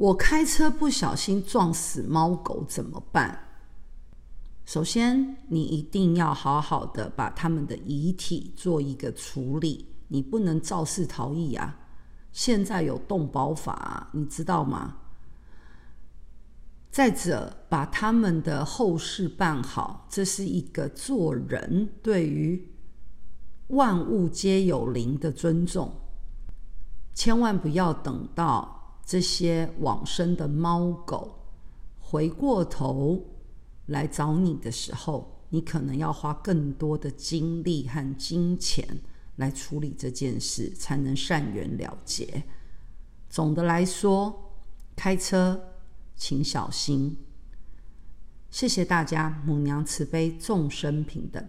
我开车不小心撞死猫狗怎么办？首先，你一定要好好的把他们的遗体做一个处理，你不能肇事逃逸啊！现在有动保法，你知道吗？再者，把他们的后事办好，这是一个做人对于万物皆有灵的尊重。千万不要等到这些往生的猫狗回过头来找你的时候，你可能要花更多的精力和金钱来处理这件事，才能善缘了结。总的来说，开车。请小心，谢谢大家。母娘慈悲，众生平等。